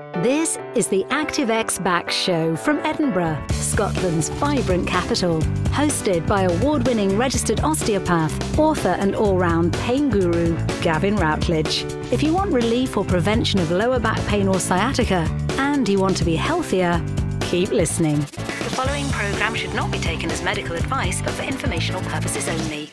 This is the ActiveX Back Show from Edinburgh, Scotland's vibrant capital. Hosted by award winning registered osteopath, author, and all round pain guru, Gavin Routledge. If you want relief or prevention of lower back pain or sciatica, and you want to be healthier, keep listening. The following programme should not be taken as medical advice, but for informational purposes only.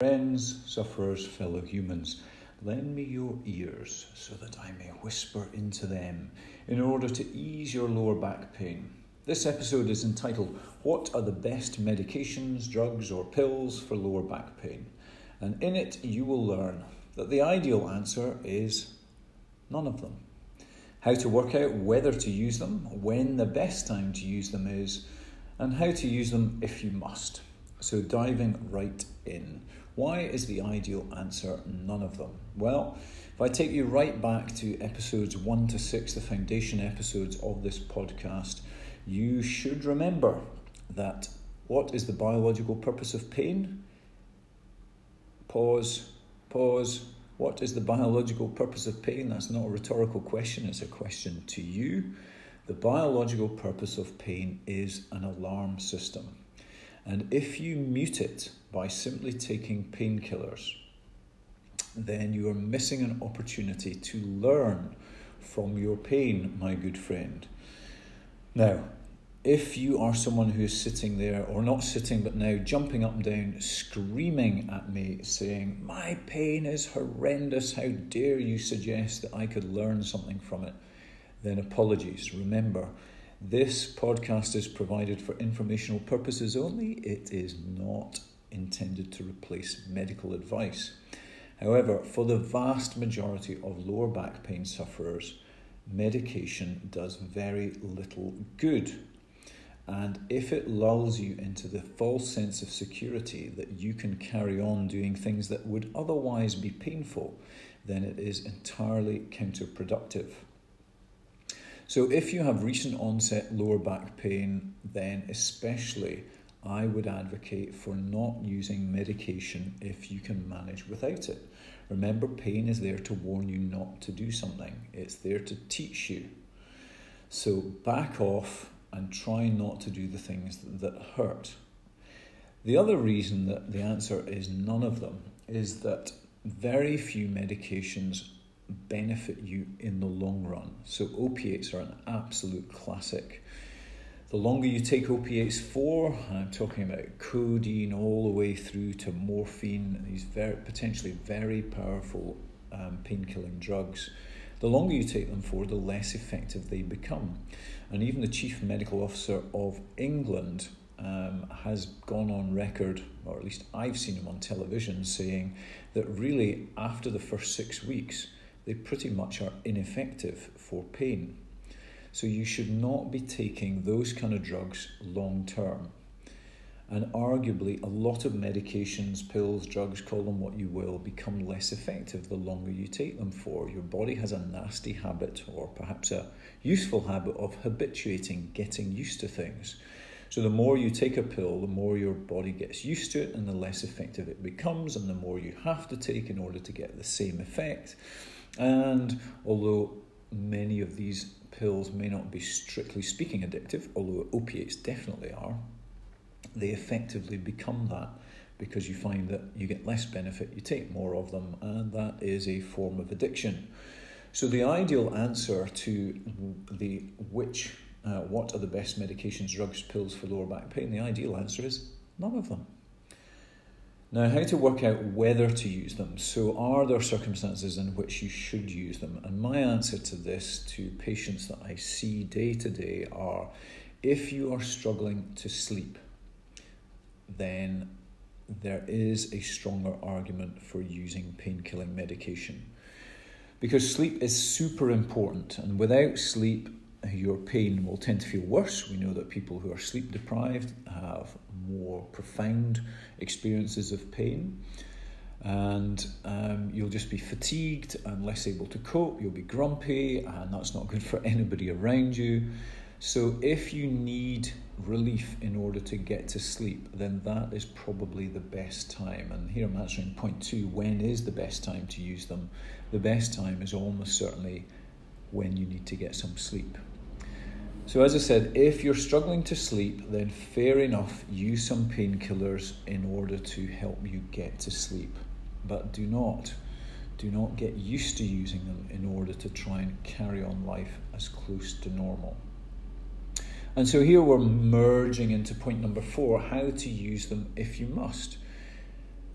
Friends, sufferers, fellow humans. Lend me your ears so that I may whisper into them in order to ease your lower back pain. This episode is entitled What are the best medications, drugs, or pills for lower back pain? And in it, you will learn that the ideal answer is none of them. How to work out whether to use them, when the best time to use them is, and how to use them if you must. So, diving right in. Why is the ideal answer none of them? Well, if I take you right back to episodes 1 to 6, the foundation episodes of this podcast, you should remember that what is the biological purpose of pain? Pause, pause. What is the biological purpose of pain? That's not a rhetorical question, it's a question to you. The biological purpose of pain is an alarm system. And if you mute it by simply taking painkillers, then you are missing an opportunity to learn from your pain, my good friend. Now, if you are someone who is sitting there, or not sitting, but now jumping up and down, screaming at me, saying, My pain is horrendous, how dare you suggest that I could learn something from it, then apologies. Remember, this podcast is provided for informational purposes only. It is not intended to replace medical advice. However, for the vast majority of lower back pain sufferers, medication does very little good. And if it lulls you into the false sense of security that you can carry on doing things that would otherwise be painful, then it is entirely counterproductive. So, if you have recent onset lower back pain, then especially I would advocate for not using medication if you can manage without it. Remember, pain is there to warn you not to do something, it's there to teach you. So, back off and try not to do the things that hurt. The other reason that the answer is none of them is that very few medications benefit you in the long run. So, opiates are an absolute classic. The longer you take opiates for, I'm talking about codeine all the way through to morphine, these very potentially very powerful um, pain killing drugs, the longer you take them for, the less effective they become. And even the chief medical officer of England um, has gone on record, or at least I've seen him on television, saying that really after the first six weeks, they pretty much are ineffective for pain. So you should not be taking those kind of drugs long term. And arguably, a lot of medications, pills, drugs, call them what you will, become less effective the longer you take them for. Your body has a nasty habit, or perhaps a useful habit, of habituating, getting used to things. So, the more you take a pill, the more your body gets used to it, and the less effective it becomes, and the more you have to take in order to get the same effect. And although many of these pills may not be strictly speaking addictive, although opiates definitely are, they effectively become that because you find that you get less benefit, you take more of them, and that is a form of addiction. So the ideal answer to the which, uh, what are the best medications, drugs, pills for lower back pain? The ideal answer is none of them. Now, how to work out whether to use them. So, are there circumstances in which you should use them? And my answer to this to patients that I see day to day are if you are struggling to sleep, then there is a stronger argument for using pain killing medication. Because sleep is super important, and without sleep, your pain will tend to feel worse. We know that people who are sleep deprived have more profound experiences of pain, and um, you'll just be fatigued and less able to cope. You'll be grumpy, and that's not good for anybody around you. So if you need relief in order to get to sleep, then that is probably the best time. And here I'm answering point two when is the best time to use them? The best time is almost certainly when you need to get some sleep. So, as I said, if you're struggling to sleep, then fair enough, use some painkillers in order to help you get to sleep. But do not, do not get used to using them in order to try and carry on life as close to normal. And so here we're merging into point number four how to use them if you must.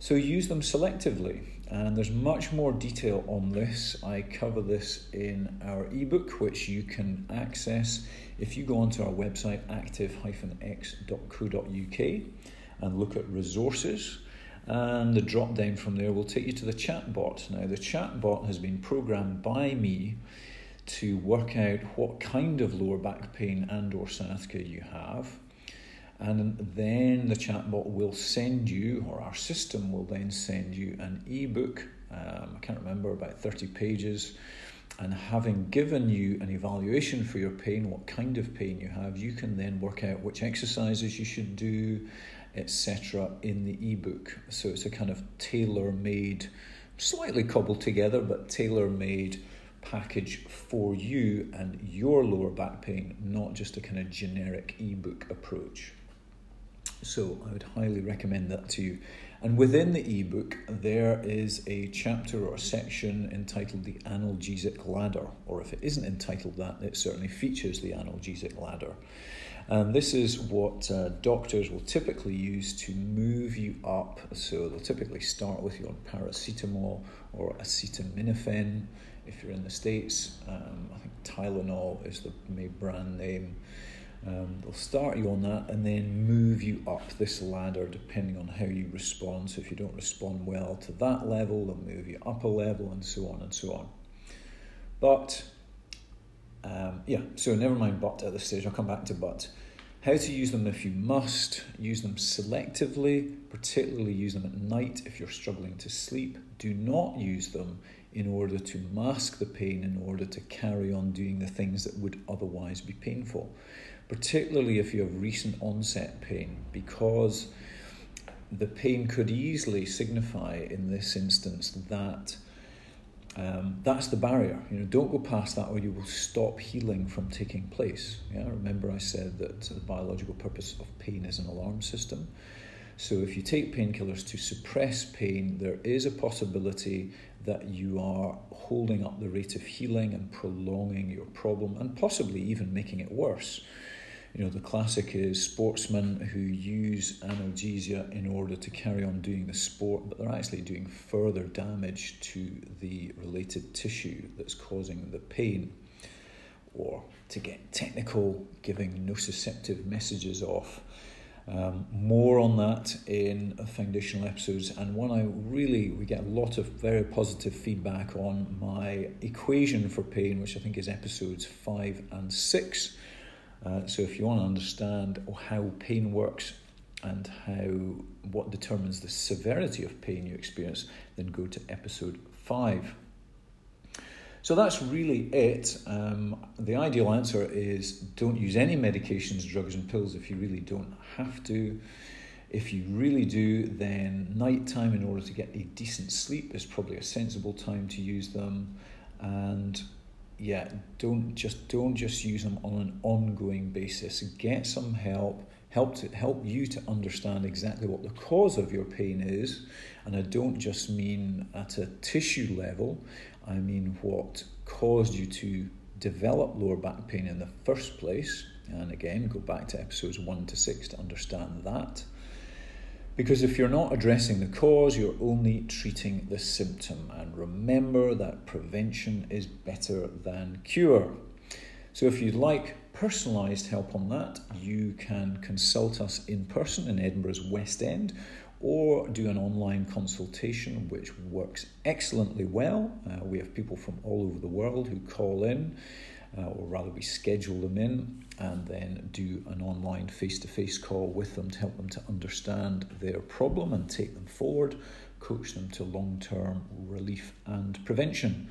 So use them selectively. And there's much more detail on this. I cover this in our ebook, which you can access if you go onto our website, active-x.co.uk, and look at resources. And the drop down from there will take you to the chatbot. Now, the chatbot has been programmed by me to work out what kind of lower back pain and or sciatica you have and then the chatbot will send you or our system will then send you an ebook. Um, i can't remember about 30 pages. And having given you an evaluation for your pain what kind of pain you have you can then work out which exercises you should do etc in the ebook. So it's a kind of tailor made slightly cobbled together but tailor made package for you and your lower back pain, not just a kind of generic ebook approach. So I would highly recommend that to you. And within the ebook, there is a chapter or a section entitled The Analgesic Ladder, or if it isn't entitled that, it certainly features the analgesic ladder. And this is what uh, doctors will typically use to move you up. So they'll typically start with you on paracetamol or acetaminophen if you're in the States, um, I think Tylenol is the main brand name. Um, they'll start you on that and then move you up this ladder depending on how you respond. So if you don't respond well to that level, they'll move you up a level and so on and so on. But um, yeah, so never mind but at this stage, I'll come back to but. How to use them if you must, use them selectively, particularly use them at night if you're struggling to sleep. Do not use them in order to mask the pain, in order to carry on doing the things that would otherwise be painful. Particularly if you have recent onset pain, because the pain could easily signify in this instance that um, that's the barrier. You know, don't go past that, or you will stop healing from taking place. Yeah, remember I said that the biological purpose of pain is an alarm system. So if you take painkillers to suppress pain, there is a possibility that you are holding up the rate of healing and prolonging your problem and possibly even making it worse. You know, the classic is sportsmen who use analgesia in order to carry on doing the sport, but they're actually doing further damage to the related tissue that's causing the pain. Or to get technical, giving nociceptive messages off um, more on that in foundational episodes, and one I really we get a lot of very positive feedback on my equation for pain, which I think is episodes five and six. Uh, so if you want to understand how pain works and how what determines the severity of pain you experience, then go to episode five. So that's really it. Um, the ideal answer is don't use any medications, drugs, and pills if you really don't have to. If you really do, then nighttime, in order to get a decent sleep, is probably a sensible time to use them. And yeah, don't just don't just use them on an ongoing basis. Get some help. Help to help you to understand exactly what the cause of your pain is, and I don't just mean at a tissue level. I mean what caused you to develop lower back pain in the first place. And again, go back to episodes 1 to 6 to understand that. Because if you're not addressing the cause, you're only treating the symptom. And remember that prevention is better than cure. So if you'd like personalised help on that, you can consult us in person in Edinburgh's West End or do an online consultation, which works excellently well. Uh, we have people from all over the world who call in, uh, or rather, we schedule them in and then do an online face to face call with them to help them to understand their problem and take them forward, coach them to long term relief and prevention.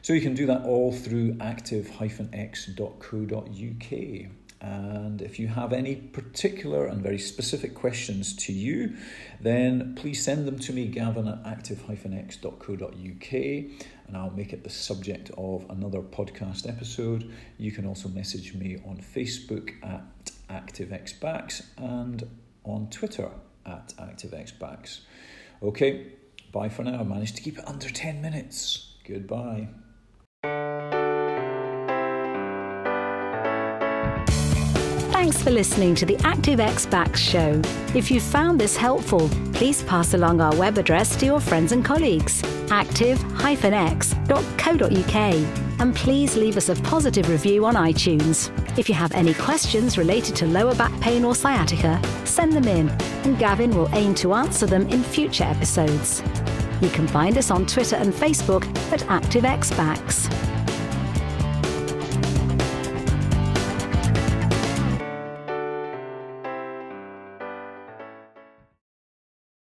So you can do that all through active-x.co.uk. And if you have any particular and very specific questions to you, then please send them to me, gavin at active-x.co.uk, and I'll make it the subject of another podcast episode. You can also message me on Facebook at ActiveXBacks and on Twitter at ActiveXBacks. Okay, bye for now. I managed to keep it under 10 minutes. Goodbye. Thanks for listening to the ActiveX Backs show. If you found this helpful, please pass along our web address to your friends and colleagues, active-x.co.uk, and please leave us a positive review on iTunes. If you have any questions related to lower back pain or sciatica, send them in, and Gavin will aim to answer them in future episodes. You can find us on Twitter and Facebook at ActiveX Backs.